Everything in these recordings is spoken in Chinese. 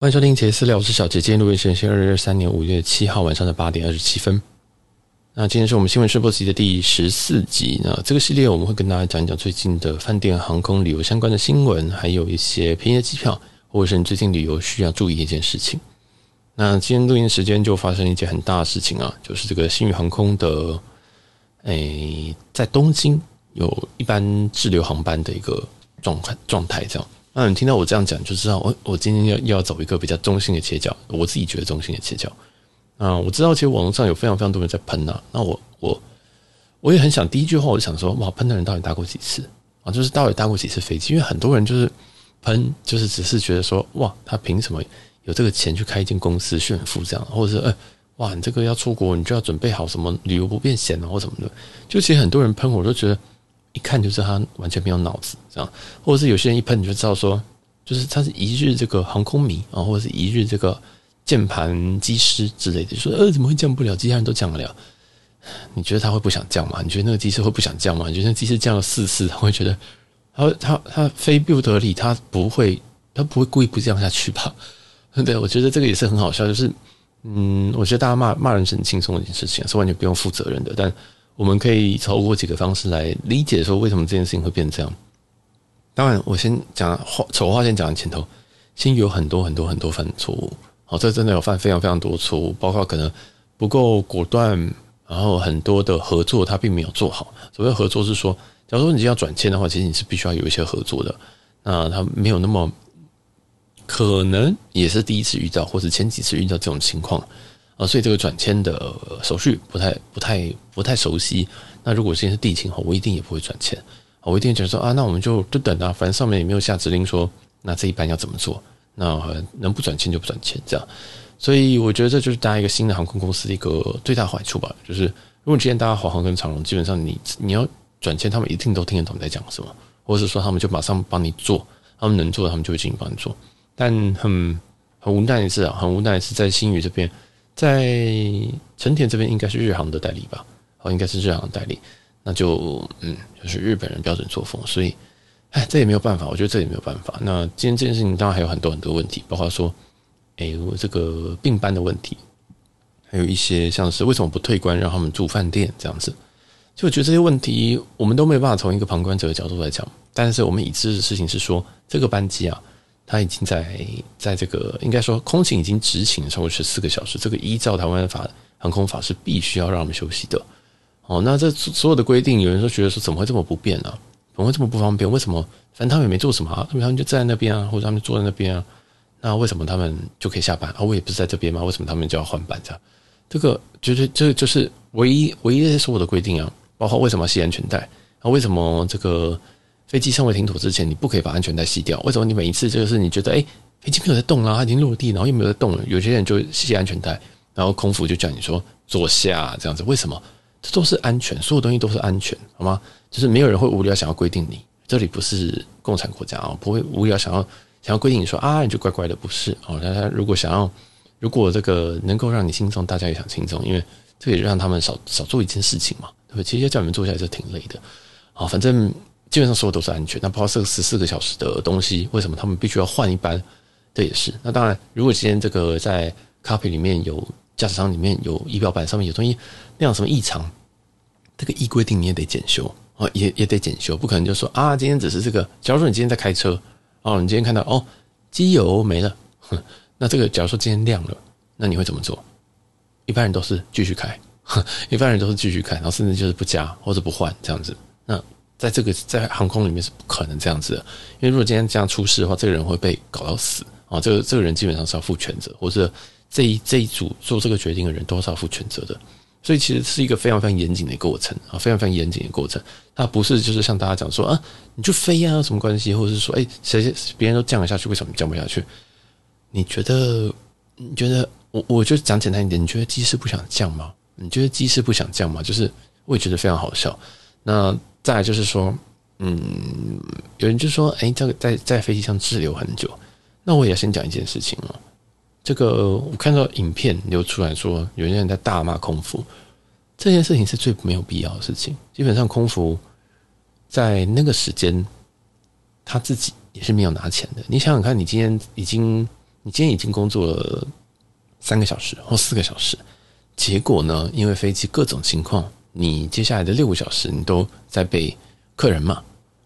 欢迎收听杰私聊，我是小杰。今天录音时间是二零二三年五月七号晚上的八点二十七分。那今天是我们新闻试播集的第十四集。那这个系列我们会跟大家讲一讲最近的饭店、航空、旅游相关的新闻，还有一些便宜的机票，或者是你最近旅游需要注意的一件事情。那今天录音时间就发生一件很大的事情啊，就是这个新宇航空的，诶，在东京有一班滞留航班的一个状态状态这样。那你听到我这样讲，就知道我我今天要要走一个比较中性的切角，我自己觉得中性的切角。啊，我知道其实网络上有非常非常多人在喷呐，那我我我也很想第一句话我就想说，哇，喷的人到底搭过几次啊？就是到底搭过几次飞机？因为很多人就是喷，就是只是觉得说，哇，他凭什么有这个钱去开一间公司炫富这样，或者是哎，哇，你这个要出国，你就要准备好什么旅游不便险啊或什么的。就其实很多人喷，我都觉得。一看就知道他完全没有脑子，这样，或者是有些人一喷你就知道说，就是他是一日这个航空迷啊，或者是一日这个键盘机师之类的，说呃怎么会降不了？其他人都降得了，你觉得他会不想降吗？你觉得那个机师会不想降吗？你觉得那机师降了四次，他会觉得他他他非不得已，他不会他不会故意不降下去吧？对，我觉得这个也是很好笑，就是嗯，我觉得大家骂骂人是很轻松的一件事情，是完全不用负责任的，但。我们可以透过几个方式来理解说，为什么这件事情会变这样。当然，我先讲话丑话先讲在前头，先有很多很多很多犯错误。好，这真的有犯非常非常多错误，包括可能不够果断，然后很多的合作他并没有做好。所谓合作是说，假如说你要转签的话，其实你是必须要有一些合作的。那他没有那么可能，也是第一次遇到，或者前几次遇到这种情况。啊，所以这个转签的手续不太、不太、不太熟悉。那如果现在是地勤后，我一定也不会转签。我一定觉得说啊，那我们就就等啊，反正上面也没有下指令说，那这一班要怎么做？那能不转签就不转签，这样。所以我觉得这就是搭一个新的航空公司的一个最大坏处吧。就是如果你今天搭华航跟长荣，基本上你你要转签，他们一定都听得懂你在讲什么，或者是说他们就马上帮你做，他们能做他们就会进行帮你做。但很很无奈的是啊，很无奈是在新宇这边。在成田这边应该是日航的代理吧？哦，应该是日航的代理，那就嗯，就是日本人标准作风，所以，哎，这也没有办法，我觉得这也没有办法。那今天这件事情当然还有很多很多问题，包括说，哎，我这个并班的问题，还有一些像是为什么不退关让他们住饭店这样子，就我觉得这些问题我们都没有办法从一个旁观者的角度来讲，但是我们已知的事情是说，这个班机啊。他已经在在这个应该说空勤已经执勤超过十四个小时，这个依照台湾法航空法是必须要让他们休息的。哦，那这所有的规定，有人说觉得说怎么会这么不便呢？怎么会这么不方便？为什么？反正他们也没做什么啊，他们他们就站在那边啊，或者他们坐在那边啊，那为什么他们就可以下班啊？我也不是在这边吗？为什么他们就要换班这样？这个就是这就是唯一唯一的所有的规定啊，包括为什么系安全带啊？为什么这个？飞机尚未停妥之前，你不可以把安全带系掉。为什么你每一次就是你觉得，哎，飞机没有在动了，它已经落地，然后又没有在动了，有些人就系安全带，然后空服就叫你说坐下这样子。为什么？这都是安全，所有东西都是安全，好吗？就是没有人会无聊想要规定你，这里不是共产国家啊，不会无聊想要想要规定你说啊，你就乖乖的，不是哦。大家如果想要，如果这个能够让你轻松，大家也想轻松，因为这也让他们少少做一件事情嘛，对不？其实要叫你们坐下来就挺累的啊，反正。基本上所有都是安全，那包括这个十四个小时的东西，为什么他们必须要换一班？这也是。那当然，如果今天这个在 copy 里面有驾驶舱里面有仪表板上面有东西那样什么异常，这个依规定你也得检修啊，也也得检修，不可能就说啊，今天只是这个。假如说你今天在开车哦，你今天看到哦机油没了，哼，那这个假如说今天亮了，那你会怎么做？一般人都是继续开，一般人都是继续开，然后甚至就是不加或者不换这样子。那在这个在航空里面是不可能这样子的，因为如果今天这样出事的话，这个人会被搞到死啊！这个这个人基本上是要负全责，或者这一这一组做这个决定的人都是要负全责的。所以其实是一个非常非常严谨的过程啊，非常非常严谨的过程。它不是就是像大家讲说啊，你就飞呀，有什么关系？或者是说，哎，谁谁别人都降了下去，为什么降不下去？你觉得？你觉得？我我就讲简单一点，你觉得机师不想降吗？你觉得机师不想降吗？就是我也觉得非常好笑。那。再来就是说，嗯，有人就说，哎，这个在在飞机上滞留很久，那我也要先讲一件事情哦。这个我看到影片流出来说，有些人在大骂空服，这件事情是最没有必要的事情。基本上空服在那个时间，他自己也是没有拿钱的。你想想看，你今天已经你今天已经工作了三个小时或四个小时，结果呢，因为飞机各种情况，你接下来的六个小时你都在被客人骂，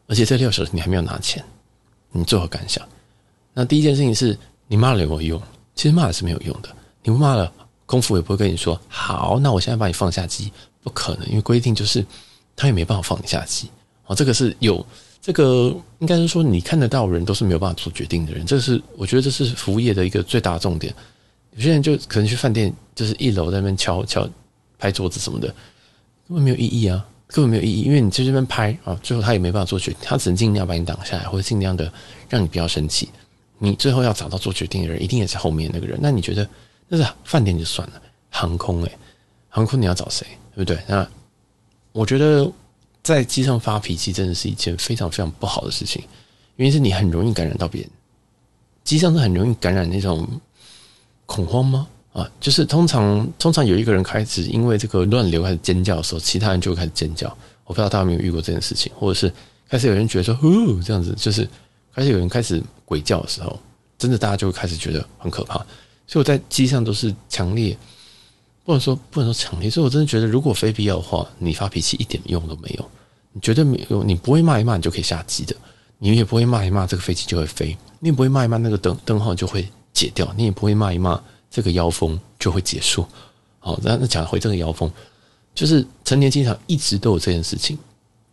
而且这六小时你还没有拿钱，你作何感想？那第一件事情是你骂了有没有用？其实骂了是没有用的，你不骂了，功夫也不会跟你说好，那我现在把你放下机，不可能，因为规定就是他也没办法放你下机。哦，这个是有这个，应该是说你看得到人都是没有办法做决定的人，这是我觉得这是服务业的一个最大重点。有些人就可能去饭店，就是一楼在那边敲敲拍桌子什么的，根本没有意义啊，根本没有意义，因为你在这边拍啊，最后他也没办法做决定，他只能尽量把你挡下来，或者尽量的让你不要生气。你最后要找到做决定的人，一定也是后面那个人。那你觉得那是饭店就算了，航空诶、航空你要找谁，对不对？那我觉得在机上发脾气真的是一件非常非常不好的事情，因为是你很容易感染到别人。机上是很容易感染那种恐慌吗？啊，就是通常通常有一个人开始因为这个乱流开始尖叫的时候，其他人就会开始尖叫。我不知道大家有没有遇过这件事情，或者是开始有人觉得说，呼，这样子就是。开始有人开始鬼叫的时候，真的大家就会开始觉得很可怕。所以我在机上都是强烈，不能说不能说强烈。所以我真的觉得，如果非必要的话，你发脾气一点用都没有，你绝对没有，你不会骂一骂你就可以下机的，你也不会骂一骂这个飞机就会飞，你也不会骂一骂那个灯灯号就会解掉，你也不会骂一骂这个妖风就会结束。好，那那讲回这个妖风，就是成田机场一直都有这件事情，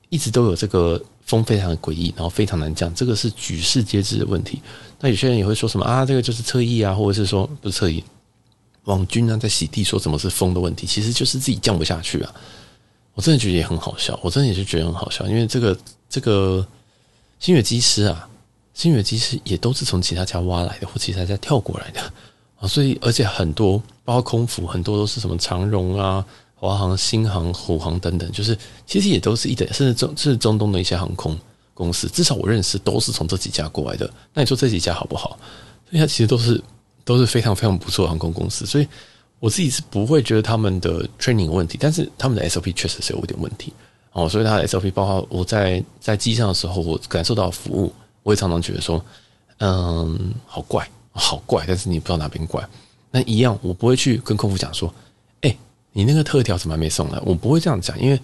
一直都有这个。风非常的诡异，然后非常难降，这个是举世皆知的问题。那有些人也会说什么啊，这个就是侧翼啊，或者是说不是侧翼，网军呢在洗地，说什么是风的问题，其实就是自己降不下去啊。我真的觉得也很好笑，我真的也是觉得很好笑，因为这个这个星宇机师啊，星宇机师也都是从其他家挖来的，或其他家跳过来的啊，所以而且很多包括空服，很多都是什么长荣啊。华航、新航、虎航等等，就是其实也都是一点，甚至中是中东的一些航空公司，至少我认识都是从这几家过来的。那你说这几家好不好？所以它其实都是都是非常非常不错的航空公司。所以我自己是不会觉得他们的 training 有问题，但是他们的 SOP 确实是有点问题哦。所以他的 SOP 包括我在在机上的时候，我感受到服务，我也常常觉得说，嗯，好怪，好怪，但是你不知道哪边怪。那一样，我不会去跟客服讲说。你那个特调怎么还没送来？我不会这样讲，因为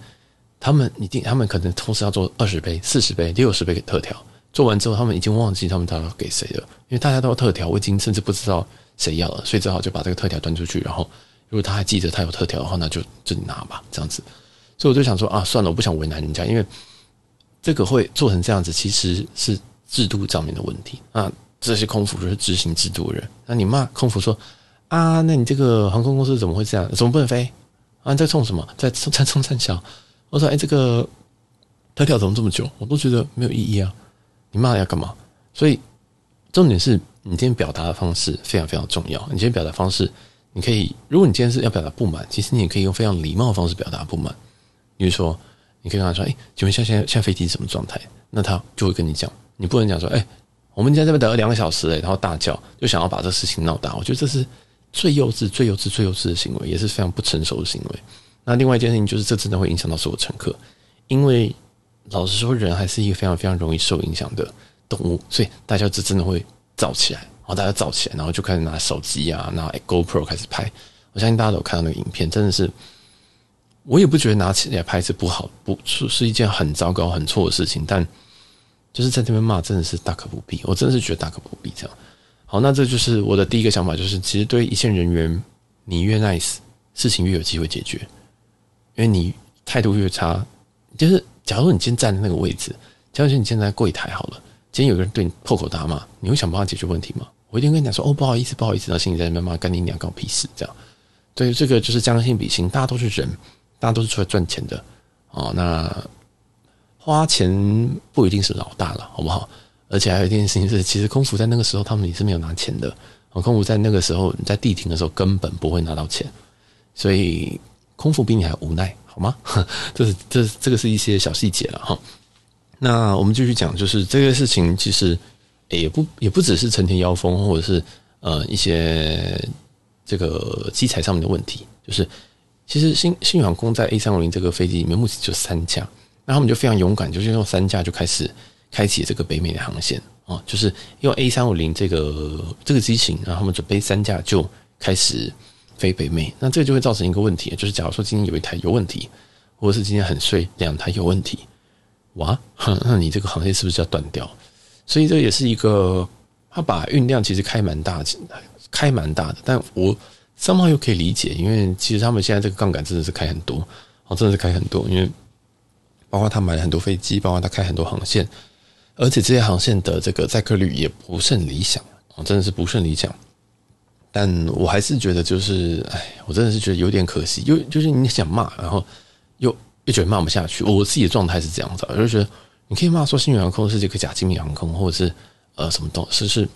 他们一定，他们可能同时要做二十杯、四十杯、六十杯给特调，做完之后，他们已经忘记他们到底给谁了。因为大家都要特调，我已经甚至不知道谁要了，所以只好就把这个特调端出去。然后，如果他还记得他有特调的话，那就就拿吧，这样子。所以我就想说啊，算了，我不想为难人家，因为这个会做成这样子，其实是制度上面的问题啊。这些空服就是执行制度的人，那你骂空服说。啊，那你这个航空公司怎么会这样？怎么不能飞？啊，你在冲什么？在冲在冲三小？我说，哎，这个特调怎么这么久？我都觉得没有意义啊！你骂要干嘛？所以重点是你今天表达的方式非常非常重要。你今天表达方式，你可以，如果你今天是要表达不满，其实你也可以用非常礼貌的方式表达不满。比如说，你可以跟他说：“哎，请问现在现在飞机什么状态？”那他就会跟你讲。你不能讲说：“哎，我们在这边等了两个小时，然后大叫，就想要把这事情闹大。”我觉得这是。最幼稚、最幼稚、最幼稚的行为，也是非常不成熟的行为。那另外一件事情就是，这真的会影响到所有乘客，因为老实说，人还是一个非常非常容易受影响的动物，所以大家这真的会躁起来，然后大家躁起来，然后就开始拿手机啊，拿 GoPro 开始拍。我相信大家都有看到那个影片，真的是，我也不觉得拿起来拍是不好，不是是一件很糟糕、很错的事情，但就是在这边骂，真的是大可不必。我真的是觉得大可不必这样。好，那这就是我的第一个想法，就是其实对一线人员，你越 nice，事情越有机会解决，因为你态度越差，就是假如你今天站在那个位置，假如说你现在柜台好了，今天有个人对你破口大骂，你会想办法解决问题吗？我一定跟你讲说，哦，不好意思，不好意思，然后心里在那边骂，干你娘，关屁事，这样。对，这个就是将心比心，大家都是人，大家都是出来赚钱的，哦，那花钱不一定是老大了，好不好？而且还有一件事情是，其实空服在那个时候他们也是没有拿钱的。空服在那个时候你在地停的时候根本不会拿到钱，所以空服比你还无奈，好吗？这是这这个是一些小细节了哈。那我们继续讲，就是这个事情其实也不也不只是成田妖风，或者是呃一些这个机材上面的问题，就是其实新新航空在 A 三五零这个飞机里面目前就三架，那他们就非常勇敢，就是用三架就开始。开启这个北美的航线啊，就是用 A 三五零这个这个机型，然后他们准备三架就开始飞北美。那这个就会造成一个问题，就是假如说今天有一台有问题，或者是今天很碎，两台有问题，哇，那你这个航线是不是要断掉？所以这也是一个，他把运量其实开蛮大，开蛮大的。但我 somehow 又可以理解，因为其实他们现在这个杠杆真的是开很多，哦，真的是开很多，因为。包括他买了很多飞机，包括他开很多航线，而且这些航线的这个载客率也不甚理想啊，真的是不甚理想。但我还是觉得，就是哎，我真的是觉得有点可惜，又就是你想骂，然后又又觉得骂不下去。我自己的状态是这样子，我就觉得你可以骂说新宇航空是这个假经济航空，或者是呃什么东西，是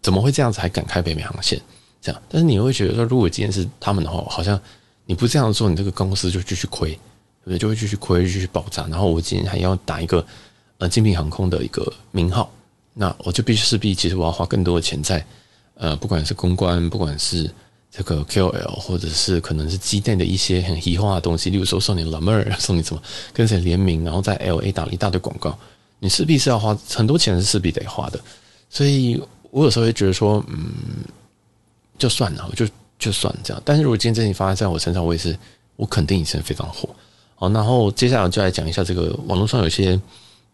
怎么会这样子还敢开北美航线这样？但是你会觉得说，如果今天是他们的话，好像你不这样做，你这个公司就继续亏。对，就会继续亏，继续爆炸。然后我今天还要打一个呃精品航空的一个名号，那我就必须势必，其实我要花更多的钱在呃，不管是公关，不管是这个 KOL，或者是可能是机电的一些很移化的东西，例如说送你 La Mer，送你什么，跟谁联名，然后在 LA 打了一大堆广告，你势必是要花很多钱，是势必得花的。所以我有时候会觉得说，嗯，就算了，我就就算这样。但是如果今天这事发生在我身上，我也是，我肯定以前非常火。好，然后接下来就来讲一下这个网络上有些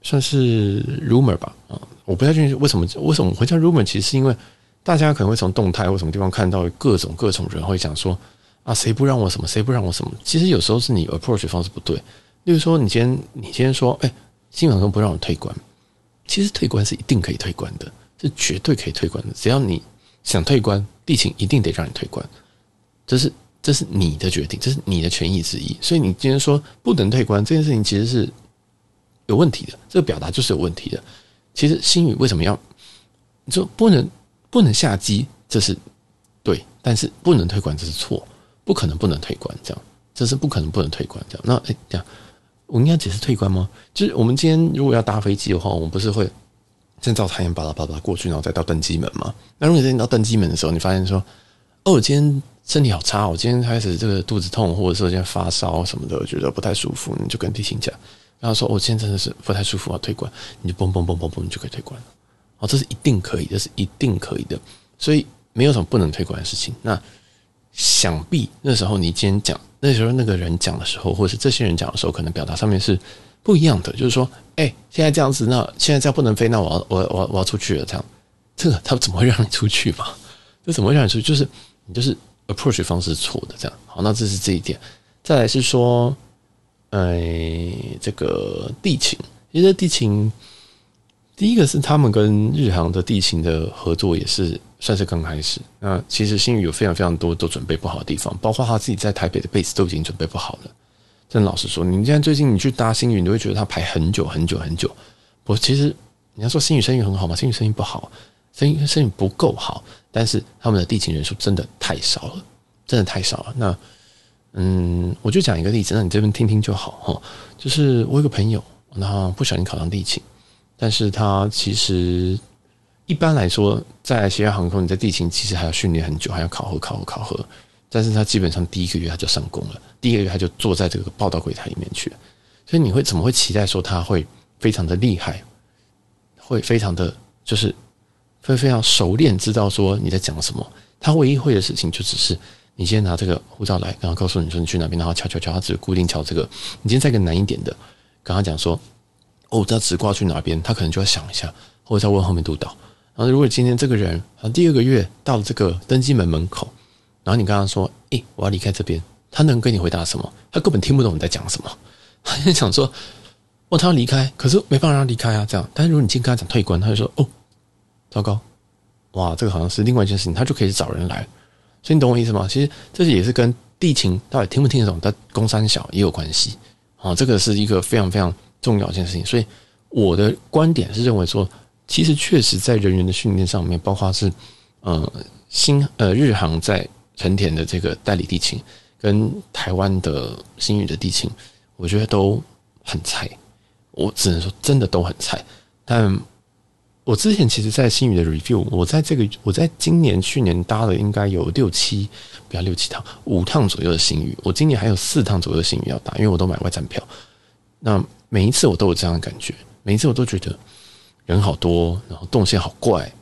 算是 rumor 吧，啊，我不太确定为什么为什么会叫 rumor，其实是因为大家可能会从动态或什么地方看到各种各种人会讲说啊，谁不让我什么，谁不让我什么，其实有时候是你 approach 方式不对。例如说，你今天你今天说，哎，新航空不让我退关，其实退关是一定可以退关的，是绝对可以退关的，只要你想退关，地勤一定得让你退关，这是。这是你的决定，这是你的权益之一。所以你今天说不能退关这件事情，其实是有问题的。这个表达就是有问题的。其实星宇为什么要你说不能不能下机？这是对，但是不能退关这是错，不可能不能退关这样，这是不可能不能退关这样。那哎，这样我应该解释退关吗？就是我们今天如果要搭飞机的话，我们不是会先照台湾巴拉巴拉过去，然后再到登机门吗？那如果你到登机门的时候，你发现说哦，我今天。身体好差，我今天开始这个肚子痛，或者说今天发烧什么的，觉得不太舒服，你就跟地勤讲，然后说我今天真的是不太舒服，要退关，你就嘣嘣嘣嘣嘣，你就可以退关了。哦，这是一定可以，这是一定可以的，所以没有什么不能退关的事情。那想必那时候你今天讲，那时候那个人讲的时候，或者是这些人讲的时候，可能表达上面是不一样的，就是说，哎，现在这样子，那现在这样不能飞，那我要我我我要出去了，这样，这个他怎么会让你出去嘛？这怎么会让你出去？就是你就是。approach 方式错的，这样好，那这是这一点。再来是说，呃，这个地勤，其实地勤第一个是他们跟日航的地勤的合作也是算是刚开始。那其实新宇有非常非常多都准备不好的地方，包括他自己在台北的 base 都已经准备不好了。真老实说，你现在最近你去搭新宇，你会觉得他排很久很久很久。不，其实你要说新宇生意很好吗？新宇生意不好。生意生意不够好，但是他们的地勤人数真的太少了，真的太少了。那嗯，我就讲一个例子，那你这边听听就好哈。就是我有个朋友，他不小心考上地勤，但是他其实一般来说，在其他航空，你在地勤其实还要训练很久，还要考核、考核、考核。但是他基本上第一个月他就上工了，第一个月他就坐在这个报道柜台里面去了。所以你会怎么会期待说他会非常的厉害，会非常的就是。会非常熟练，知道说你在讲什么。他唯一会的事情就只是，你先拿这个护照来，然后告诉你说你去哪边，然后敲敲敲，他只固定敲这个。你今天再个难一点的，跟他讲说，哦，我知道直挂去哪边，他可能就要想一下，或者再问后面督导。然后如果今天这个人，啊，第二个月到了这个登机门门口，然后你跟他说，诶，我要离开这边，他能跟你回答什么？他根本听不懂你在讲什么。他就想说，哦，他要离开，可是没办法让他离开啊，这样。但是如果你今天跟他讲退关，他就说，哦。糟糕，哇，这个好像是另外一件事情，他就可以找人来，所以你懂我意思吗？其实这也是跟地勤到底听不听得懂的工三小也有关系啊，这个是一个非常非常重要一件事情。所以我的观点是认为说，其实确实在人员的训练上面，包括是呃新呃日航在成田的这个代理地勤，跟台湾的新宇的地勤，我觉得都很菜，我只能说真的都很菜，但。我之前其实，在新宇的 review，我在这个，我在今年、去年搭了应该有六七，不要六七趟，五趟左右的新宇。我今年还有四趟左右的新宇要搭，因为我都买外站票。那每一次我都有这样的感觉，每一次我都觉得，人好多，然后动线好怪，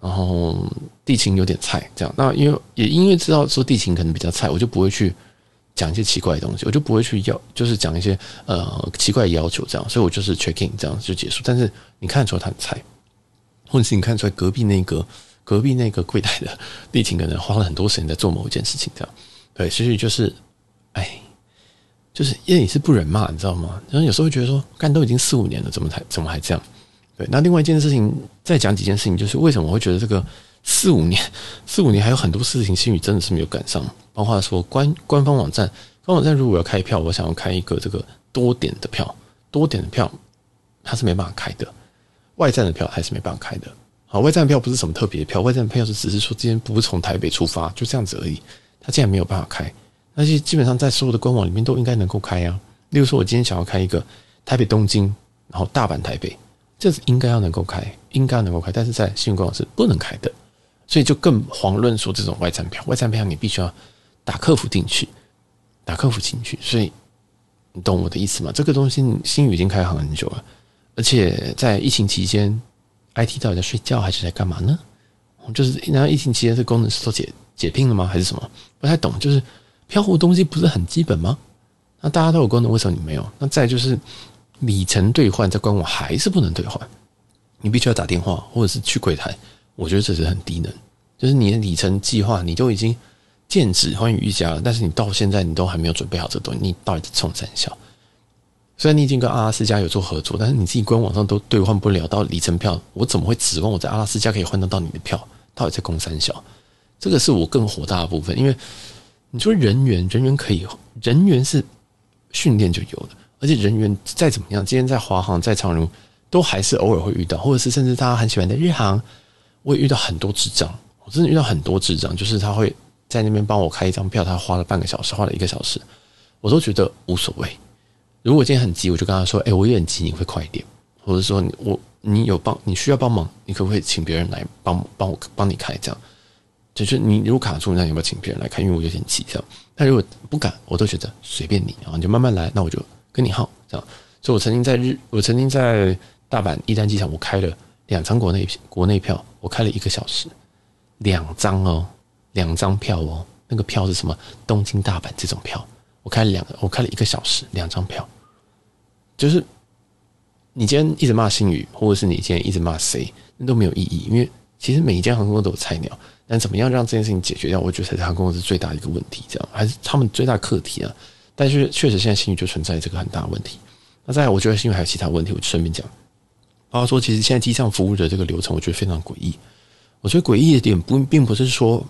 然后地勤有点菜，这样。那因为也因为知道说地勤可能比较菜，我就不会去讲一些奇怪的东西，我就不会去要，就是讲一些呃奇怪的要求这样。所以我就是 checking 这样就结束。但是你看得出来他很菜，或者是你看出来隔壁那个隔壁那个柜台的地勤可能花了很多时间在做某一件事情这样。对，所以就是，哎。就是因为你是不忍骂，你知道吗？然后有时候会觉得说，干都已经四五年了，怎么还怎么还这样？对，那另外一件事情，再讲几件事情，就是为什么我会觉得这个四五年，四五年还有很多事情，心宇真的是没有赶上。包括说官官方网站，官方网站如果要开票，我想要开一个这个多点的票，多点的票它是没办法开的，外站的票还是没办法开的。好，外站的票不是什么特别的票，外站的票是只是说今天不是从台北出发，就这样子而已，它竟然没有办法开。那些基本上在所有的官网里面都应该能够开啊。例如说，我今天想要开一个台北东京，然后大阪台北，这是应该要能够开，应该要能够开，但是在新闻官网是不能开的，所以就更遑论说这种外站票，外站票你必须要打客服进去，打客服进去，所以你懂我的意思吗？这个东西新宇已经开行很久了，而且在疫情期间，IT 到底在睡觉还是在干嘛呢？就是那疫情期间这功能是都解解聘了吗？还是什么？不太懂，就是。票务东西不是很基本吗？那大家都有功能，为什么你没有？那再就是里程兑换，在官网还是不能兑换，你必须要打电话或者是去柜台。我觉得这是很低能，就是你的里程计划你都已经剑指欢愉一家了，但是你到现在你都还没有准备好这东西，你到底在冲三小？虽然你已经跟阿拉斯加有做合作，但是你自己官网上都兑换不了到里程票，我怎么会指望我在阿拉斯加可以换得到你的票？到底在攻三小？这个是我更火大的部分，因为。你说人员，人员可以，人员是训练就有的，而且人员再怎么样，今天在华航、在长荣，都还是偶尔会遇到，或者是甚至大家很喜欢的日航，我也遇到很多智障，我真的遇到很多智障，就是他会在那边帮我开一张票，他花了半个小时，花了一个小时，我都觉得无所谓。如果今天很急，我就跟他说：“哎，我有点急，你会快一点。”或者说你我你有帮你需要帮忙，你可不可以请别人来帮帮我帮你开这样？就是你如果卡住，那你要不要请别人来看？因为我有点急这样。但如果不敢，我都觉得随便你，然后你就慢慢来。那我就跟你耗这样。所以我曾经在日，我曾经在大阪一丹机场，我开了两张国内国内票，我开了一个小时，两张哦，两张票哦。那个票是什么？东京大阪这种票，我开了两个，我开了一个小时，两张票。就是你今天一直骂新宇，或者是你今天一直骂谁，那都没有意义，因为其实每一间航空公司都有菜鸟。但怎么样让这件事情解决掉？我觉得才是航空公司最大的一个问题，这样还是他们最大课题啊。但是确实现在新宇就存在这个很大的问题。那再来，我觉得新宇还有其他问题，我顺便讲。包括说，其实现在机上服务的这个流程，我觉得非常诡异。我觉得诡异的点不并不是说，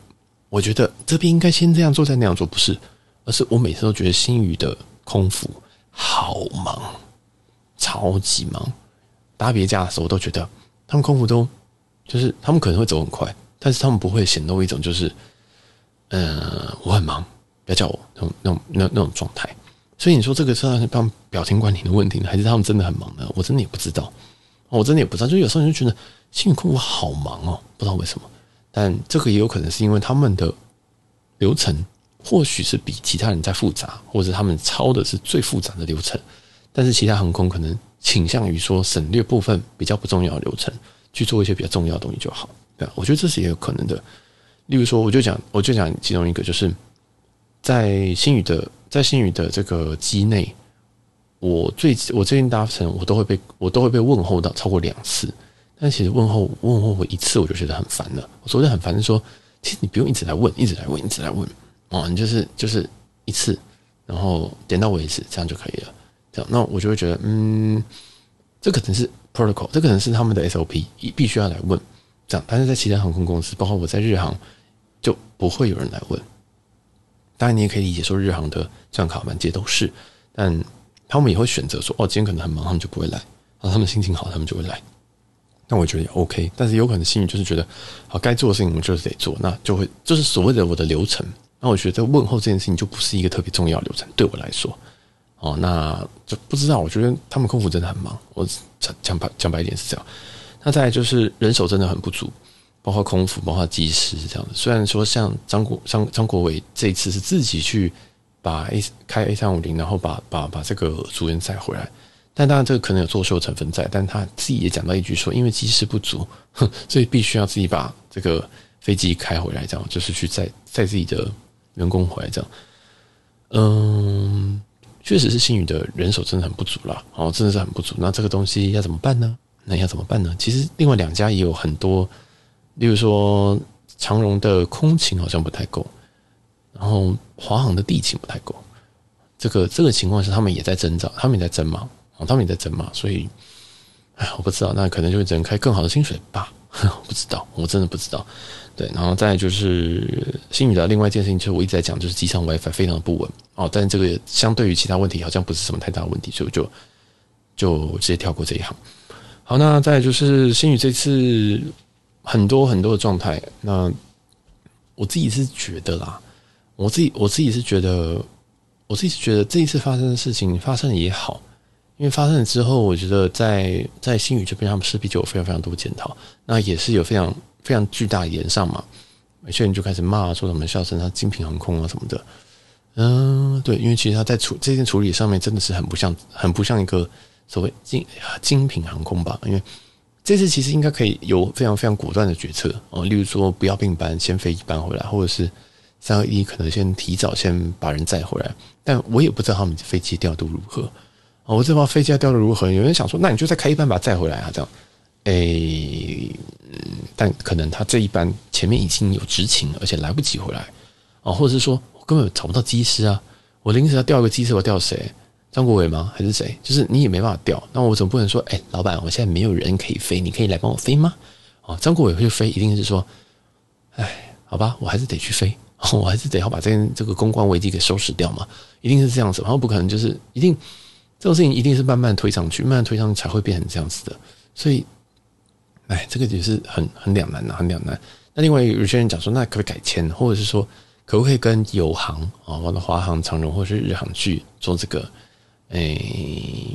我觉得这边应该先这样做再那样做，不是，而是我每次都觉得新宇的空服好忙，超级忙。搭别架的时候，都觉得他们空服都就是他们可能会走很快。但是他们不会显露一种就是，呃，我很忙，不要叫我那种那种那那种状态。所以你说这个是他们表情管理的问题呢，还是他们真的很忙呢？我真的也不知道，我真的也不知道。就有时候你就觉得星宇空服好忙哦，不知道为什么。但这个也有可能是因为他们的流程或许是比其他人在复杂，或者他们抄的是最复杂的流程。但是其他航空可能倾向于说省略部分比较不重要的流程，去做一些比较重要的东西就好对。我觉得这是也有可能的。例如说，我就讲，我就讲其中一个，就是在星宇的，在星宇的这个机内，我最我最近搭乘，我都会被我都会被问候到超过两次。但其实问候问候我一次，我就觉得很烦了。我说的很烦是说，其实你不用一直来问，一直来问，一直来问哦，你就是就是一次，然后点到为止，这样就可以了。这样，那我就会觉得，嗯，这可能是 protocol，这可能是他们的 SOP，必须要来问。这样，但是在其他航空公司，包括我在日航，就不会有人来问。当然，你也可以理解说，日航的这样卡满街都是，但他们也会选择说，哦，今天可能很忙，他们就不会来。然后他们心情好，他们就会来。那我觉得也 OK，但是有可能心里就是觉得，好，该做的事情我们就是得做，那就会就是所谓的我的流程。那我觉得问候这件事情就不是一个特别重要的流程，对我来说，哦，那就不知道。我觉得他们空服真的很忙，我讲讲白讲白一点是这样。那再来就是人手真的很不足，包括空服，包括机师这样的。虽然说像张国张张国伟这一次是自己去把 A 开 A 三五零，然后把把把这个组员载回来，但当然这个可能有作秀成分在，但他自己也讲到一句说，因为机师不足，所以必须要自己把这个飞机开回来，这样就是去载载自己的员工回来，这样。嗯，确实是新宇的人手真的很不足了，哦，真的是很不足。那这个东西要怎么办呢？那要怎么办呢？其实另外两家也有很多，例如说长荣的空勤好像不太够，然后华航的地勤不太够。这个这个情况是他们也在增长，他们也在争嘛，哦，他们也在争嘛，所以，哎，我不知道，那可能就会只能开更好的薪水吧，我不知道，我真的不知道。对，然后再就是星宇的另外一件事情，就是我一直在讲，就是机上 WiFi 非常的不稳哦。但这个相对于其他问题，好像不是什么太大的问题，所以我就就直接跳过这一行。好，那再就是星宇这次很多很多的状态，那我自己是觉得啦，我自己我自己是觉得，我自己是觉得这一次发生的事情发生也好，因为发生了之后，我觉得在在新宇这边，他们势必就有非常非常多检讨，那也是有非常。非常巨大的炎上嘛，有些人就开始骂说什么笑称他精品航空啊什么的，嗯，对，因为其实他在处这件处理上面真的是很不像，很不像一个所谓精精品航空吧。因为这次其实应该可以有非常非常果断的决策哦，例如说不要并班，先飞一班回来，或者是三二一可能先提早先把人载回来。但我也不知道他们飞机调度如何哦，我这把飞机掉的如何？有人想说，那你就再开一班把他载回来啊，这样。诶，但可能他这一班前面已经有执勤，而且来不及回来哦，或者是说我根本找不到机师啊，我临时要调一个机师，我调谁？张国伟吗？还是谁？就是你也没办法调，那我总不能说，诶，老板，我现在没有人可以飞，你可以来帮我飞吗？哦，张国伟会飞，一定是说，哎，好吧，我还是得去飞，我还是得要把这这个公关危机给收拾掉嘛，一定是这样子，然后不可能就是一定这种事情一定是慢慢推上去，慢慢推上去才会变成这样子的，所以。哎，这个也是很很两难的，很两难。那另外有些人讲说，那可不可以改签，或者是说，可不可以跟友航啊，或者华航、长荣或者是日航去做这个诶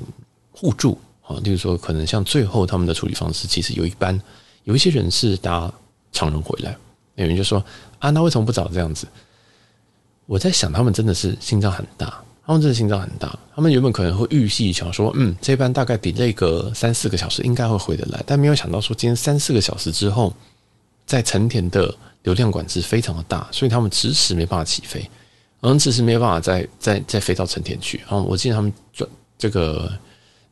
互助啊？例如说，可能像最后他们的处理方式，其实有一班有一些人是搭长荣回来，有人就说啊，那为什么不找这样子？我在想，他们真的是心脏很大。他们真的心脏很大，他们原本可能会预计想说，嗯，这班大概比这个三四个小时应该会回得来，但没有想到说今天三四个小时之后，在成田的流量管制非常的大，所以他们迟迟没办法起飞，嗯，迟迟没有办法再再再飞到成田去。然后我记得他们转这个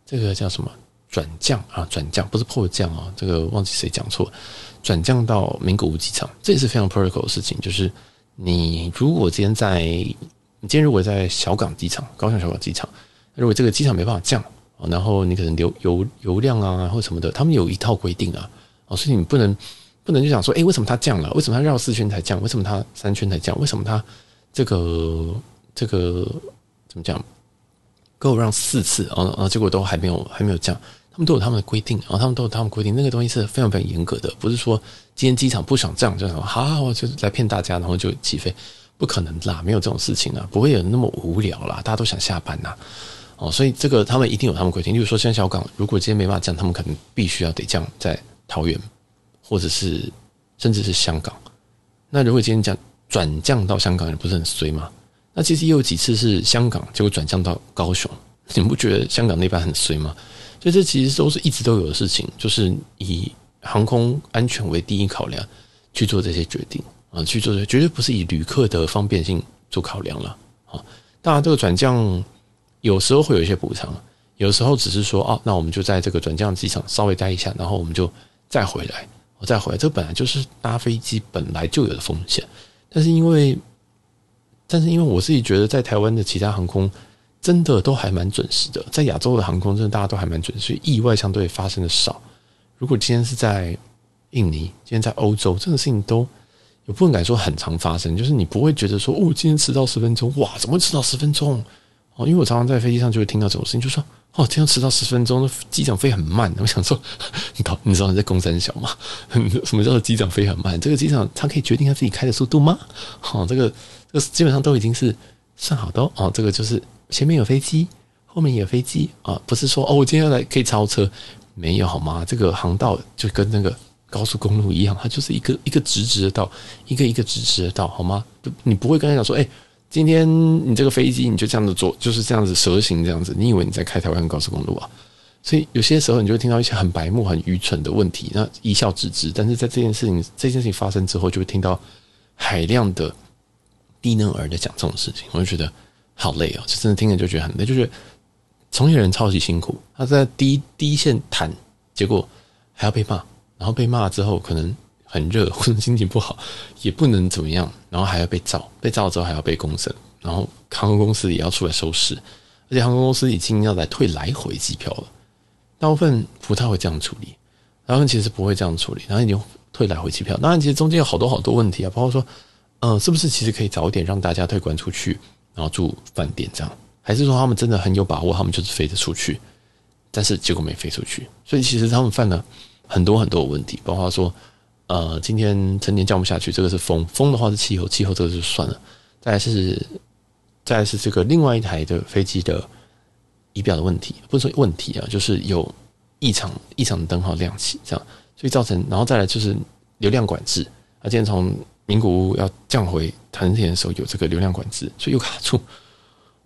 这个叫什么转降啊，转降不是迫降啊，这个忘记谁讲错，转降到名古屋机场，这也是非常 protocol 的事情，就是你如果今天在。今天如果在小港机场，高雄小港机场，如果这个机场没办法降，然后你可能流油油量啊或什么的，他们有一套规定啊，哦，所以你不能不能就想说，诶，为什么它降了？为什么它绕四圈才降？为什么它三圈才降？为什么它这个这个怎么讲？够让四次啊啊，结果都还没有还没有降，他们都有他们的规定啊，他们都有他们规定，那个东西是非常非常严格的，不是说今天机场不想降就好，好，我就来骗大家，然后就起飞。不可能啦，没有这种事情啦，不会有那么无聊啦，大家都想下班呐，哦，所以这个他们一定有他们规定。例如说，像小港，如果今天没办法降，他们可能必须要得降在桃园，或者是甚至是香港。那如果今天讲转降到香港，也不是很衰吗？那其实也有几次是香港结果转降到高雄，你不觉得香港那边很衰吗？所以这其实都是一直都有的事情，就是以航空安全为第一考量去做这些决定。啊，去做绝对不是以旅客的方便性做考量了。啊，当然这个转降有时候会有一些补偿，有时候只是说，哦，那我们就在这个转降机场稍微待一下，然后我们就再回来，我再回来。这本来就是搭飞机本来就有的风险，但是因为，但是因为我自己觉得，在台湾的其他航空真的都还蛮准时的，在亚洲的航空真的大家都还蛮准时，所以意外相对发生的少。如果今天是在印尼，今天在欧洲，这个事情都。有部分敢说很常发生，就是你不会觉得说哦，今天迟到十分钟，哇，怎么迟到十分钟？哦，因为我常常在飞机上就会听到这种事情，就说哦，今天迟到十分钟，机长飞很慢。我想说，你懂，你知道你在公三小吗？什么叫做机长飞很慢？这个机长他可以决定他自己开的速度吗？哦，这个这个基本上都已经是算好的哦。这个就是前面有飞机，后面有飞机啊，不是说哦，我今天要来可以超车，没有好吗？这个航道就跟那个。高速公路一样，它就是一个一个直直的道，一个一个直直的道，好吗？你不会跟他讲说，哎，今天你这个飞机你就这样子做，就是这样子蛇行这样子，你以为你在开台湾高速公路啊？所以有些时候你就会听到一些很白目、很愚蠢的问题，那一笑置之。但是在这件事情这件事情发生之后，就会听到海量的低能儿在讲这种事情，我就觉得好累哦，就真的听着就觉得很累，就觉得从业人超级辛苦，他在第一第一线谈，结果还要被骂，然后被骂之后可能。很热 或者心情不好，也不能怎么样，然后还要被造，被造之后还要被公审，然后航空公司也要出来收拾，而且航空公司已经要来退来回机票了。大部分不太会这样处理，大部分其实不会这样处理，然后已经退来回机票。当然，其实中间有好多好多问题啊，包括说，嗯、呃，是不是其实可以早点让大家退关出去，然后住饭店这样，还是说他们真的很有把握，他们就是飞得出去，但是结果没飞出去，所以其实他们犯了很多很多的问题，包括说。呃，今天成年降不下去，这个是风，风的话是气候，气候这个就算了。再来是，再来是这个另外一台的飞机的仪表的问题，不是说问题啊，就是有异常，异常的灯号亮起，这样，所以造成，然后再来就是流量管制。啊，今天从名古屋要降回成田的时候，有这个流量管制，所以又卡住。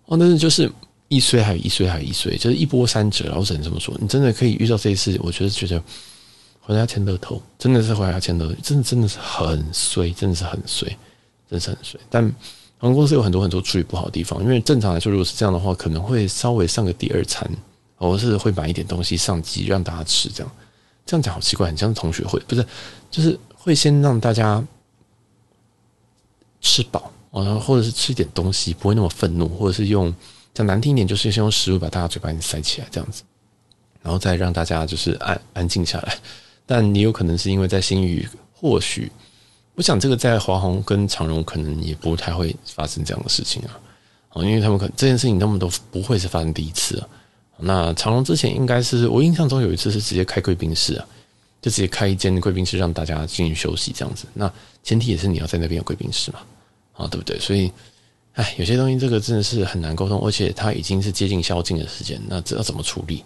哦，但是就是一衰还有一衰还有一衰，就是一波三折。然后只能这么说，你真的可以遇到这一次，我觉得觉得。回来签乐透，真的是回来签乐，真的真的是很衰，真的是很衰，真是很衰。但航空公司有很多很多处理不好的地方，因为正常来说，如果是这样的话，可能会稍微上个第二餐，或者是会买一点东西上机让大家吃，这样这样讲好奇怪，很像是同学会，不是，就是会先让大家吃饱，然后或者是吃一点东西，不会那么愤怒，或者是用讲难听一点，就是先用食物把大家嘴巴给塞起来，这样子，然后再让大家就是安安静下来。但你有可能是因为在新宇，或许我想这个在华航跟长荣可能也不太会发生这样的事情啊，因为他们可这件事情他们都不会是发生第一次啊。那长荣之前应该是我印象中有一次是直接开贵宾室啊，就直接开一间贵宾室让大家进去休息这样子。那前提也是你要在那边有贵宾室嘛，啊对不对？所以，哎，有些东西这个真的是很难沟通，而且它已经是接近宵禁的时间，那这要怎么处理？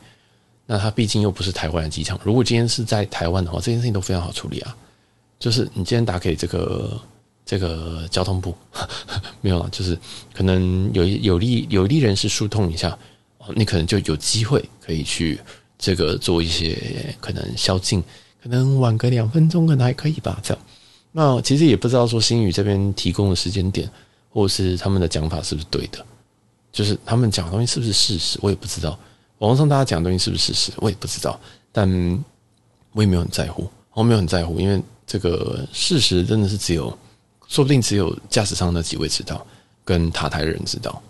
那它毕竟又不是台湾的机场。如果今天是在台湾的话，这件事情都非常好处理啊。就是你今天打给这个这个交通部，没有了，就是可能有有利有利人士疏通一下，你可能就有机会可以去这个做一些可能宵禁，可能晚个两分钟可能还可以吧。这样，那其实也不知道说星宇这边提供的时间点，或者是他们的讲法是不是对的，就是他们讲的东西是不是事实，我也不知道。网上大家讲的东西是不是事实，我也不知道，但我也没有很在乎，我没有很在乎，因为这个事实真的是只有，说不定只有驾驶舱那几位知道，跟塔台的人知道。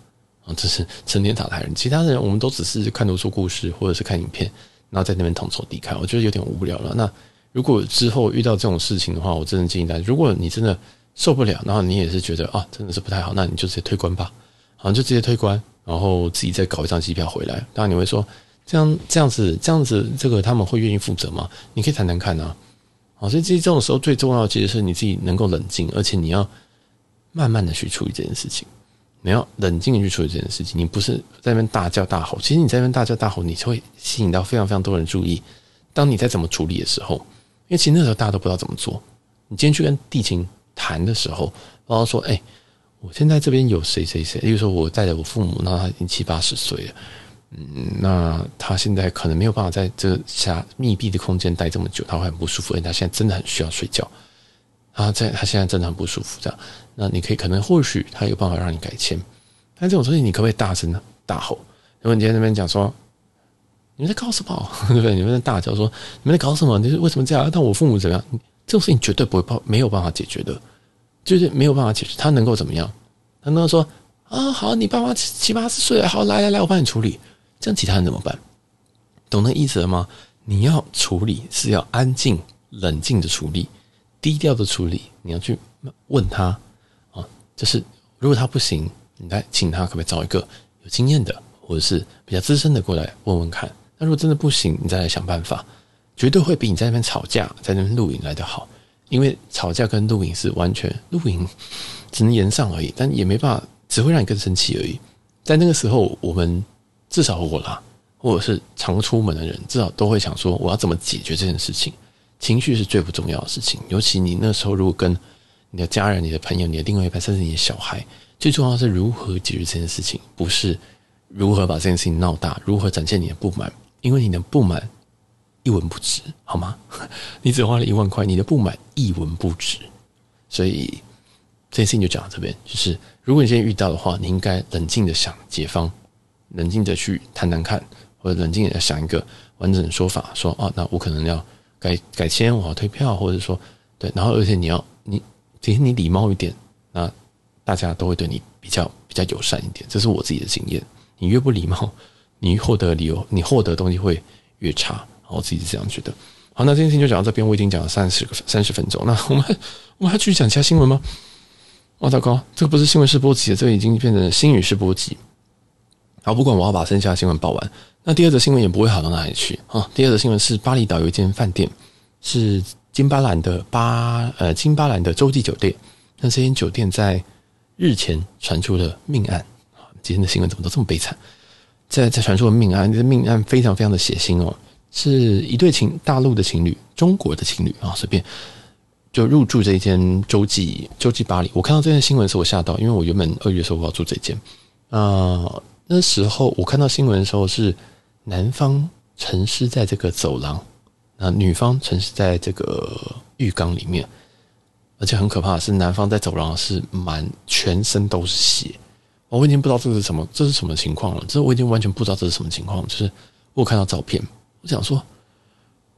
啊，这是成天塔台人，其他的人我们都只是看读书故事，或者是看影片，然后在那边同仇敌忾，我觉得有点无聊了。那如果之后遇到这种事情的话，我真的建议大家，如果你真的受不了，然后你也是觉得啊，真的是不太好，那你就直接退关吧，好，就直接退关。然后自己再搞一张机票回来，当然你会说，这样这样子这样子，这个他们会愿意负责吗？你可以谈谈看啊。好，所以这这种时候最重要的其实是你自己能够冷静，而且你要慢慢的去处理这件事情。你要冷静的去处理这件事情，你不是在那边大叫大吼。其实你在那边大叫大吼，你就会吸引到非常非常多人注意。当你在怎么处理的时候，因为其实那时候大家都不知道怎么做。你今天去跟地勤谈的时候，然后说，哎。我现在这边有谁谁谁，例如说我带着我父母，那他已经七八十岁了，嗯，那他现在可能没有办法在这狭密闭的空间待这么久，他会很不舒服，而且他现在真的很需要睡觉，他在他现在真的很不舒服，这样，那你可以可能或许他有办法让你改签，但这种事情你可不可以大声的大吼？如果你今天那边讲说你们在搞什么，对 不对？你们在大叫说你们在搞什么？你是为什么这样？但我父母怎么样？这种事情绝对不会办没有办法解决的。就是没有办法解决，他能够怎么样？他能够说啊，好，你爸妈七八十岁了，好，来来来，我帮你处理。这样其他人怎么办？懂那意思了吗？你要处理是要安静、冷静的处理，低调的处理。你要去问他啊，就是如果他不行，你来请他可不可以找一个有经验的，或者是比较资深的过来问问看。那如果真的不行，你再来想办法，绝对会比你在那边吵架、在那边录影来得好。因为吵架跟录影是完全录影只能延上而已，但也没办法，只会让你更生气而已。在那个时候，我们至少我啦，或者是常出门的人，至少都会想说，我要怎么解决这件事情？情绪是最不重要的事情，尤其你那时候如果跟你的家人、你的朋友、你的另外一半，甚至你的小孩，最重要的是如何解决这件事情，不是如何把这件事情闹大，如何展现你的不满，因为你的不满一文不值，好吗？你只花了一万块，你的不满一文不值，所以这件事情就讲到这边，就是如果你现在遇到的话，你应该冷静的想解方，冷静的去谈谈看，或者冷静的想一个完整的说法，说啊，那我可能要。改改签，我要退票，或者说对，然后而且你要你，其实你礼貌一点，那大家都会对你比较比较友善一点，这是我自己的经验。你越不礼貌，你获得理由，你获得东西会越差。我自己是这样觉得。好，那这件事情就讲到这边，我已经讲了三十个三十分钟。那我们我们还继续讲其他新闻吗？哇，糟糕，这个不是新闻试播集了，这个已经变成新语试播集。好，不管我要把剩下的新闻报完。那第二则新闻也不会好到哪里去啊。第二则新闻是巴厘岛有一间饭店，是金巴兰的巴呃金巴兰的洲际酒店。那这间酒店在日前传出了命案啊。今天的新闻怎么都这么悲惨？在在传出了命案，这命案非常非常的血腥哦。是一对情大陆的情侣，中国的情侣啊，随便就入住这一间洲际洲际巴黎。我看到这件新闻的时，我吓到，因为我原本二月的时候我要住这间啊。那时候我看到新闻的时候是。男方沉尸在这个走廊，那女方沉尸在这个浴缸里面，而且很可怕的是，男方在走廊是满全身都是血。我已经不知道这是什么，这是什么情况了。这我已经完全不知道这是什么情况。就是我看到照片，我想说，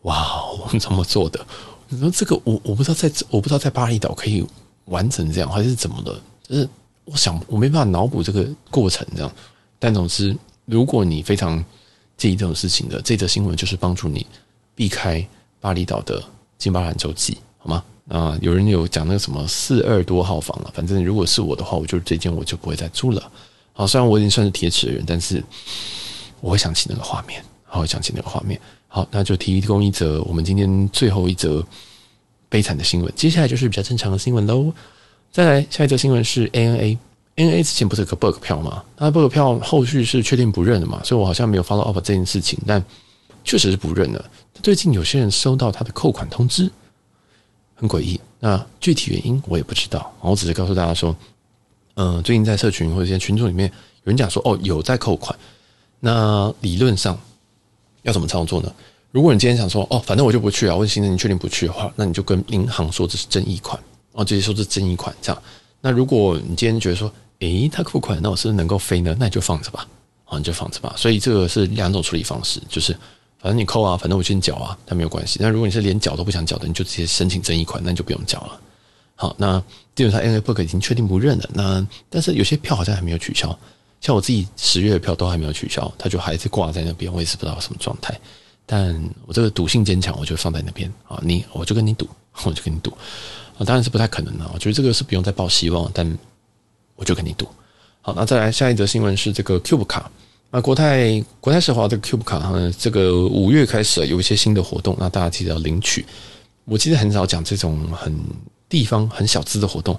哇，我们怎么做的？你说这个我我不知道在我不知道在巴厘岛可以完成这样，还是怎么的？就是我想我没办法脑补这个过程这样。但总之，如果你非常介意这种事情的这则新闻就是帮助你避开巴厘岛的金巴兰洲际，好吗？啊，有人有讲那个什么四二多号房了，反正如果是我的话，我就这间我就不会再住了。好，虽然我已经算是铁齿的人，但是我会想起那个画面，好想起那个画面。好，那就提供一则我们今天最后一则悲惨的新闻，接下来就是比较正常的新闻喽。再来，下一则新闻是 ANA。ANA 之前不是有个 bug 票吗？那 bug 票后续是确定不认的嘛？所以我好像没有 follow up 这件事情，但确实是不认的。最近有些人收到他的扣款通知，很诡异。那具体原因我也不知道。我只是告诉大家说，嗯、最近在社群或者一些群组里面有人讲说，哦，有在扣款。那理论上要怎么操作呢？如果你今天想说，哦，反正我就不去啊，问行政你确定不去的话，那你就跟银行说这是争议款，哦，直接说这是争议款这样。那如果你今天觉得说，诶，他扣款，那我是不是能够飞呢？那你就放着吧，啊，你就放着吧。所以这个是两种处理方式，就是反正你扣啊，反正我先缴啊，但没有关系。那如果你是连缴都不想缴的，你就直接申请争议款，那你就不用缴了。好，那基本上 ANA Book 已经确定不认了。那但是有些票好像还没有取消，像我自己十月的票都还没有取消，它就还是挂在那边，我也是不知道什么状态。但我这个赌性坚强，我就放在那边啊，你我就跟你赌，我就跟你赌啊，当然是不太可能的。我觉得这个是不用再抱希望，但。我就跟你赌，好，那再来下一则新闻是这个 Cube 卡，那国泰国泰世华这个 Cube 卡，这个五月开始有一些新的活动，那大家记得要领取。我其实很少讲这种很地方很小资的活动，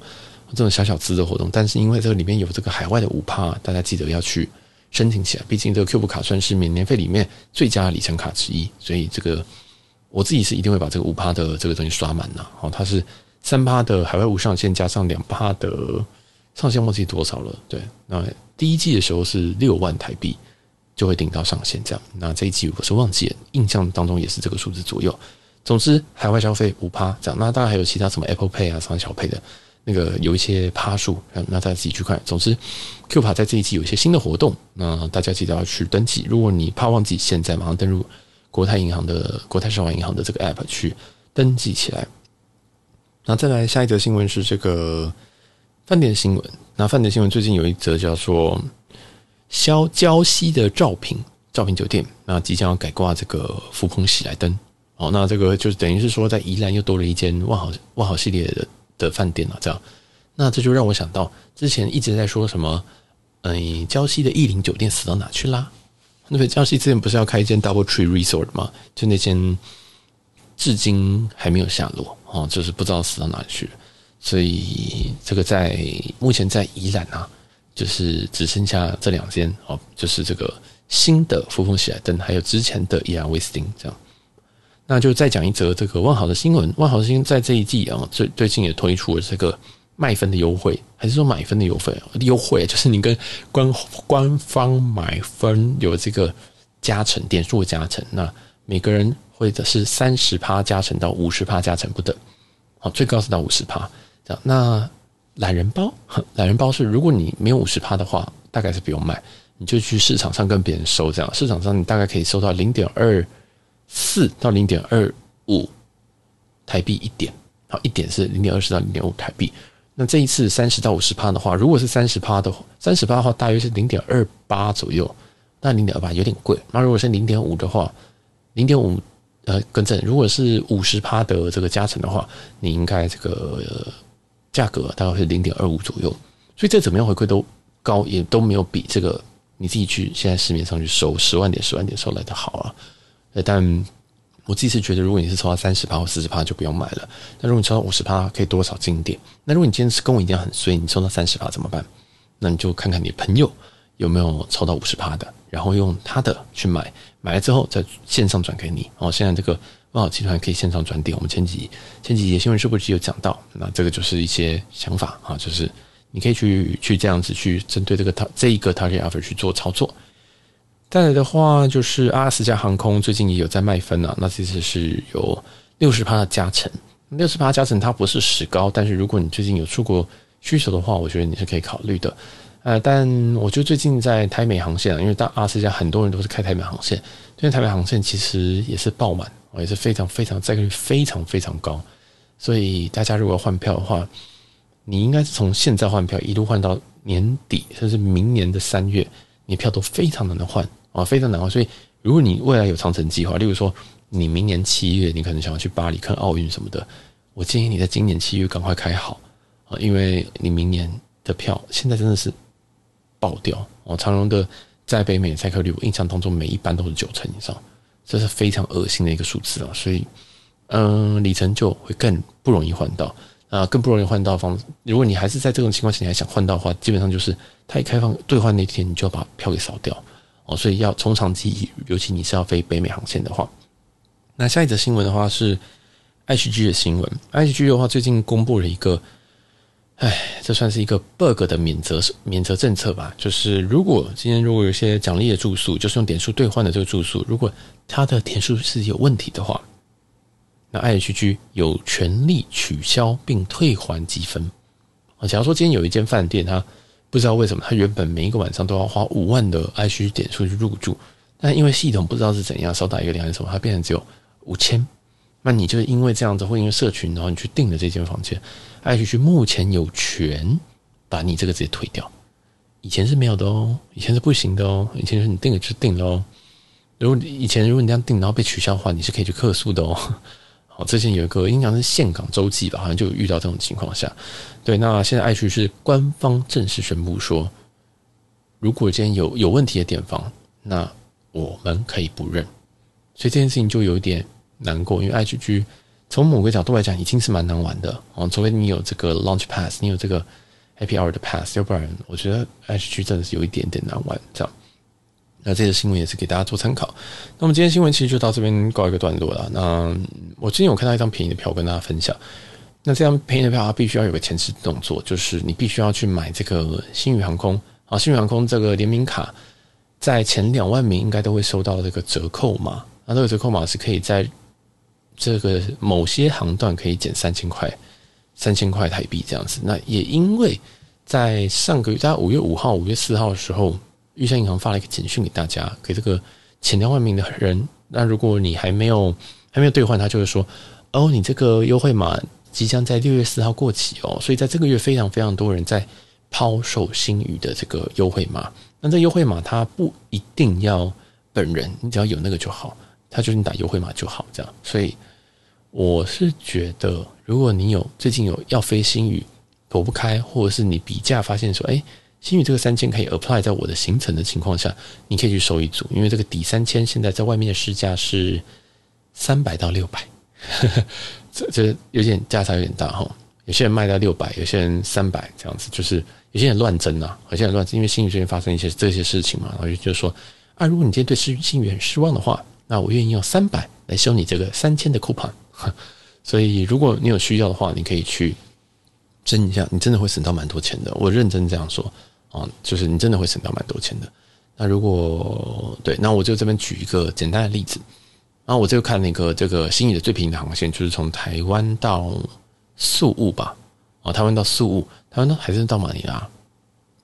这种小小资的活动，但是因为这个里面有这个海外的五趴，大家记得要去申请起来。毕竟这个 Cube 卡算是免年费里面最佳的里程卡之一，所以这个我自己是一定会把这个五趴的这个东西刷满的。哦，它是三趴的海外无上限，加上两趴的。上限忘记多少了，对，那第一季的时候是六万台币就会顶到上限这样，那这一季我是忘记了，印象当中也是这个数字左右。总之，海外消费五趴这样，那当然还有其他什么 Apple Pay 啊、什么小 Pay 的那个有一些趴数，那大家自己去看。总之，Q 卡在这一季有一些新的活动，那大家记得要去登记。如果你怕忘记，现在马上登入国泰银行的国泰世华银行的这个 App 去登记起来。那再来下一则新闻是这个。饭店新闻，那饭店新闻最近有一则叫做“消礁溪的兆品兆品酒店”，那即将要改挂这个福朋喜来登。哦，那这个就是等于是说，在宜兰又多了一间万豪万豪系列的的饭店啊。这样，那这就让我想到之前一直在说什么，嗯，礁溪的逸林酒店死到哪去啦？那个礁溪之前不是要开一间 Double Tree Resort 吗？就那间至今还没有下落哦，就是不知道死到哪里去。所以这个在目前在宜兰啊，就是只剩下这两间哦，就是这个新的福朋喜来登，还有之前的宜兰威斯汀这样。那就再讲一则这个万豪的新闻。万豪新闻在这一季啊，最最近也推出了这个卖分的优惠，还是说买分的优惠？优惠 就是你跟官官方买分有这个加成点数加成，那每个人会的是三十趴加成到五十趴加成不等，好，最高是到五十趴这样。那懒人包，懒人包是如果你没有五十趴的话，大概是不用买，你就去市场上跟别人收这样。市场上你大概可以收到零点二。四到零点二五台币一点，好，一点是零点二四到零点五台币。那这一次三十到五十趴的话，如果是三十趴的话，三十趴的话大约是零点二八左右。那零点二八有点贵。那如果是零点五的话，零点五呃，更正，如果是五十趴的这个加成的话，你应该这个价格大概是零点二五左右。所以这怎么样回馈都高，也都没有比这个你自己去现在市面上去收十万点十万点收来的好啊。但我自己是觉得，如果你是抽到三十趴或四十趴，就不用买了。那如果你抽到五十趴，可以多少进点？那如果你今天跟我一样很衰，你抽到三十趴怎么办？那你就看看你朋友有没有抽到五十趴的，然后用他的去买，买了之后再线上转给你。哦，现在这个万豪集团可以线上转点。我们前几前几节新闻是不是有讲到？那这个就是一些想法啊，就是你可以去去这样子去针对这个他这一个 target offer 去做操作。再来的话，就是阿拉斯加航空最近也有在卖分啊，那这次是有六十趴的加成，六十趴加成它不是史高，但是如果你最近有出国需求的话，我觉得你是可以考虑的。呃，但我觉得最近在台美航线啊，因为到阿拉斯加很多人都是开台美航线，因为台美航线其实也是爆满，也是非常非常载客率非常非常高，所以大家如果换票的话，你应该是从现在换票一路换到年底，甚至明年的三月，你票都非常的能换。啊，非常难忘。所以，如果你未来有长城计划，例如说你明年七月你可能想要去巴黎看奥运什么的，我建议你在今年七月赶快开好啊，因为你明年的票现在真的是爆掉哦。长荣的在北美载客率，我印象当中每一班都是九成以上，这是非常恶心的一个数字啊。所以，嗯，里程就会更不容易换到啊，更不容易换到方。如果你还是在这种情况下你还想换到的话，基本上就是它一开放兑换那天，你就要把票给扫掉。哦，所以要从长计议，尤其你是要飞北美航线的话，那下一则新闻的话是 H G 的新闻。，H G 的话最近公布了一个，哎，这算是一个 bug 的免责免责政策吧？就是如果今天如果有些奖励的住宿，就是用点数兑换的这个住宿，如果它的点数是有问题的话，那 H G 有权利取消并退还积分。啊，假如说今天有一间饭店，它不知道为什么，他原本每一个晚上都要花五万的 IHG 点数去入住，但因为系统不知道是怎样少打一个零还是什么，它变成只有五千。那你就因为这样子，会因为社群，然后你去订了这间房间，IHG 目前有权把你这个直接退掉。以前是没有的哦，以前是不行的哦，以前是你订了就订了哦。如果以前如果你这样订，然后被取消的话，你是可以去客诉的哦。好，之前有一个应该是岘港洲际吧，好像就遇到这种情况下。对，那现在 IHG 是官方正式宣布说，如果今天有有问题的点房，那我们可以不认。所以这件事情就有一点难过，因为 IHG 从某个角度来讲已经是蛮难玩的啊，除非你有这个 Launch Pass，你有这个 Happy Hour 的 Pass，要不然我觉得 IHG 真的是有一点点难玩这样。那这个新闻也是给大家做参考。那么今天新闻其实就到这边告一个段落了。那我今天有看到一张便宜的票，跟大家分享。那这张便宜的票，它必须要有个前置动作，就是你必须要去买这个星宇航空啊，星宇航空这个联名卡，在前两万名应该都会收到这个折扣码。那这个折扣码是可以在这个某些航段可以减三千块，三千块台币这样子。那也因为在上个月，在五月五号、五月四号的时候。玉山银行发了一个简讯给大家，给这个前两万名的人。那如果你还没有还没有兑换，他就会说：“哦，你这个优惠码即将在六月四号过期哦。”所以在这个月非常非常多人在抛售新宇的这个优惠码。那这优惠码它不一定要本人，你只要有那个就好，他就是你打优惠码就好这样。所以我是觉得，如果你有最近有要飞新宇躲不开，或者是你比价发现说：“哎。”星宇这个三千可以 apply 在我的行程的情况下，你可以去收一组，因为这个抵三千现在在外面的市价是三百到六百，这这有点价差有点大哈。有些人卖到六百，有些人三百这样子，就是有些人乱争啊，有些人乱争，因为星宇最近发生一些这些事情嘛，然后就说啊，如果你今天对新宇很失望的话，那我愿意用三百来收你这个三千的 coupon。所以如果你有需要的话，你可以去争一下，你真的会省到蛮多钱的。我认真这样说啊，就是你真的会省到蛮多钱的。那如果对，那我就这边举一个简单的例子。然后我就看那个这个新义的最便宜的航线，就是从台湾到宿务吧。哦，台湾到宿务，台湾呢还是到马尼拉，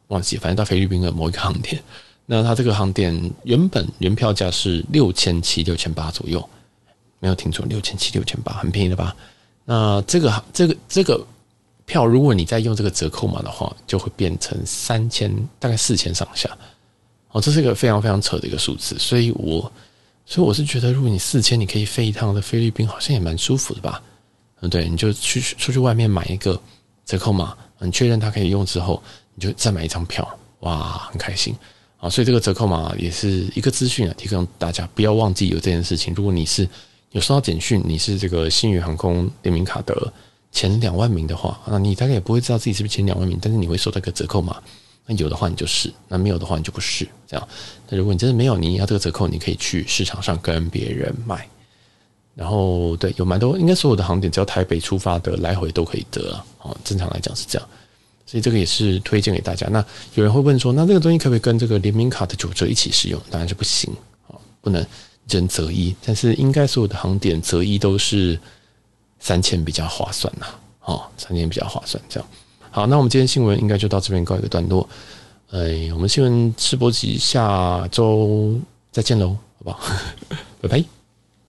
忘记，反正到菲律宾的某一个航点。那它这个航点原本原票价是六千七、六千八左右，没有听错，六千七、六千八，很便宜的吧？那这个这个这个票，如果你再用这个折扣码的话，就会变成三千，大概四千上下。哦，这是一个非常非常扯的一个数字，所以我。所以我是觉得，如果你四千，你可以飞一趟的菲律宾，好像也蛮舒服的吧？嗯，对，你就去出去外面买一个折扣码，你确认它可以用之后，你就再买一张票，哇，很开心啊！所以这个折扣码也是一个资讯啊，提供大家不要忘记有这件事情。如果你是有收到简讯，你是这个星宇航空联名卡的前两万名的话，那你大概也不会知道自己是不是前两万名，但是你会收到一个折扣码。那有的话你就是，那没有的话你就不是这样。那如果你真的没有，你要这个折扣，你可以去市场上跟别人买。然后对，有蛮多，应该所有的航点只要台北出发的来回都可以得啊。正常来讲是这样，所以这个也是推荐给大家。那有人会问说，那这个东西可不可以跟这个联名卡的九折一起使用？当然是不行啊，不能人择一。但是应该所有的航点择一都是三千比较划算呐，哦，三千比较划算这样。好，那我们今天新闻应该就到这边告一个段落。哎，我们新闻吃播集下周再见喽，好不好？拜拜。